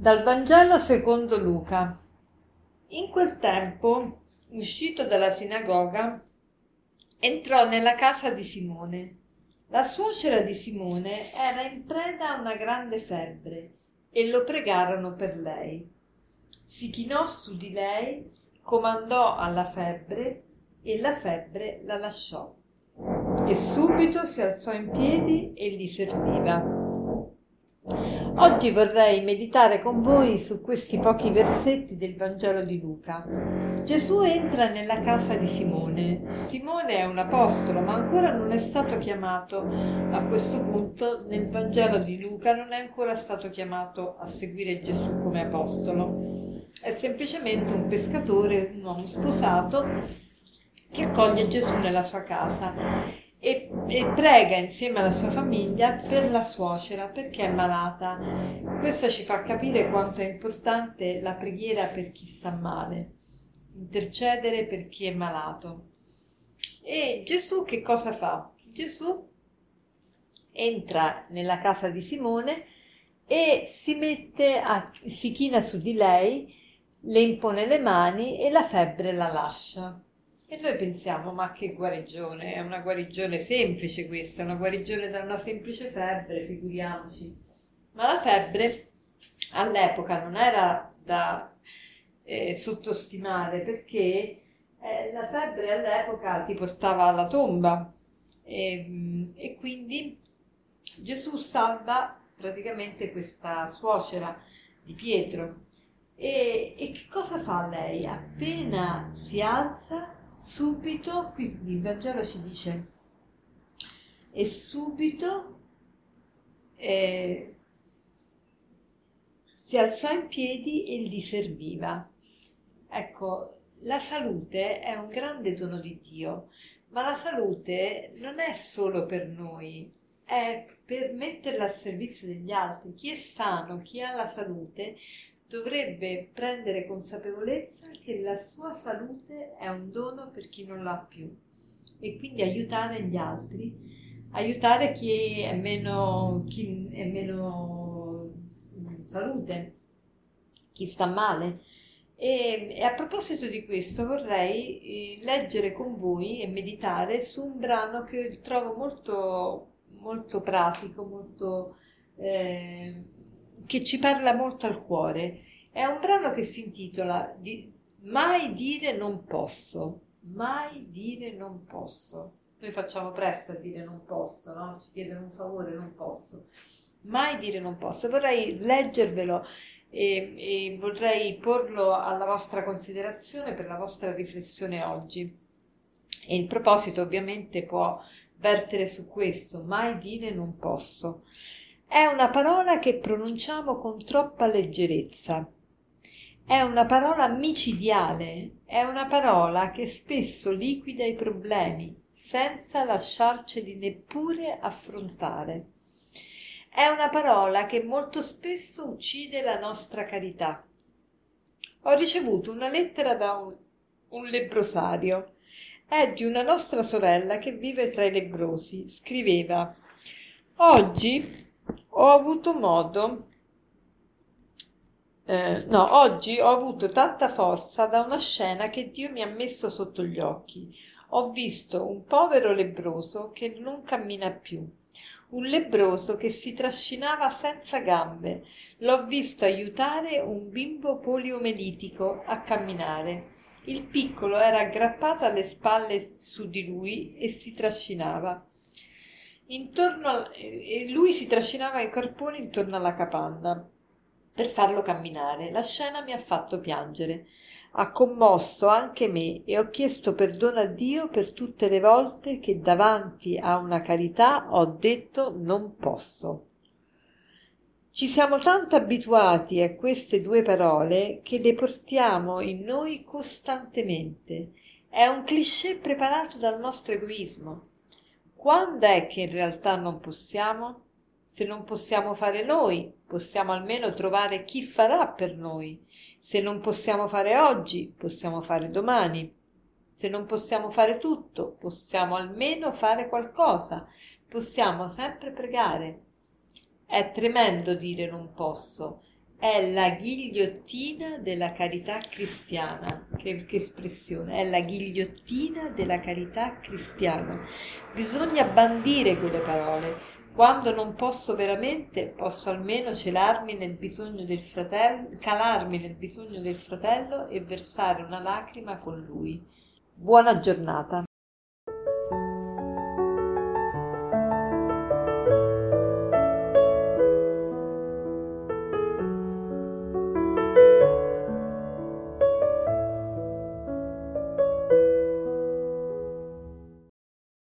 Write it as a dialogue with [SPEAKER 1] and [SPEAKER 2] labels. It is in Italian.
[SPEAKER 1] Dal Vangelo secondo Luca. In quel tempo, uscito dalla sinagoga, entrò nella casa di Simone. La suocera di Simone era in preda a una grande febbre e lo pregarono per lei. Si chinò su di lei, comandò alla febbre e la febbre la lasciò. E subito si alzò in piedi e gli serviva. Oggi vorrei meditare con voi su questi pochi versetti del Vangelo di Luca. Gesù entra nella casa di Simone. Simone è un apostolo, ma ancora non è stato chiamato a questo punto nel Vangelo di Luca, non è ancora stato chiamato a seguire Gesù come apostolo. È semplicemente un pescatore, un uomo sposato che accoglie Gesù nella sua casa e, e, prega insieme alla sua famiglia per la suocera perché è malata. Questo ci fa capire quanto è importante la preghiera per chi sta male, intercedere per chi è malato. E Gesù che cosa fa? Gesù entra nella casa di Simone e si mette a, si china su di lei, le impone le mani e la febbre la lascia. E noi pensiamo, ma che guarigione, è una guarigione semplice questa, una guarigione da una semplice febbre, figuriamoci. Ma la febbre all'epoca non era da eh, sottostimare perché eh, la febbre all'epoca ti portava alla tomba e, e quindi Gesù salva praticamente questa suocera di Pietro. E, e che cosa fa lei? Appena si alza subito, qui il Vangelo ci dice, e subito eh, si alzò in piedi e gli serviva. Ecco, la salute è un grande dono di Dio, ma la salute non è solo per noi, è per metterla al servizio degli altri. Chi è sano, chi ha la salute, dovrebbe prendere consapevolezza che la sua salute è un dono per chi non l'ha più e quindi aiutare gli altri, aiutare chi è meno, chi è meno in salute, chi sta male. E, e, a proposito di questo vorrei eh, leggere con voi e meditare su un brano che trovo molto, molto pratico, molto... Eh, che ci parla molto al cuore. È un brano che si intitola di Mai dire non posso, mai dire non posso. Noi facciamo presto a dire non posso, no? Ci chiedono un favore, non posso. Mai dire non posso. Vorrei leggervelo e, e vorrei porlo alla vostra considerazione per la vostra riflessione oggi. E il proposito ovviamente può vertere su questo, mai dire non posso. È una parola che pronunciamo con troppa leggerezza. È una parola micidiale, è una parola che spesso liquida i problemi senza lasciarceli neppure affrontare. È una parola che molto spesso uccide la nostra carità. Ho ricevuto una lettera da un, un lebrosario. È di una nostra sorella che vive tra i lebrosi. Scriveva Oggi ho avuto modo eh, no, oggi ho avuto tanta forza da una scena che Dio mi ha messo sotto gli occhi. Ho visto un povero lebroso che non cammina più, un lebroso che si trascinava senza gambe. L'ho visto aiutare un bimbo poliomelitico a camminare. Il piccolo era aggrappato alle spalle su di lui e si trascinava intorno al, e lui si trascinava i carponi intorno alla capanna per farlo camminare. La scena mi ha fatto piangere. Ha commosso anche me e ho chiesto perdono a Dio per tutte le volte che davanti a una carità ho detto non posso. Ci siamo tanto abituati a queste due parole che le portiamo in noi costantemente. È un cliché preparato dal nostro egoismo. Quando è che in realtà non possiamo? Se non possiamo fare noi, possiamo almeno trovare chi farà per noi. Se non possiamo fare oggi, possiamo fare domani. Se non possiamo fare tutto, possiamo almeno fare qualcosa. Possiamo sempre pregare. È tremendo dire non posso. È la ghigliottina della carità cristiana. Che, che, espressione, è la ghigliottina della carità cristiana. Bisogna bandire quelle parole. Quando non posso veramente, posso almeno celarmi nel bisogno del fratello, calarmi nel bisogno del fratello e versare una lacrima con lui. Buona giornata.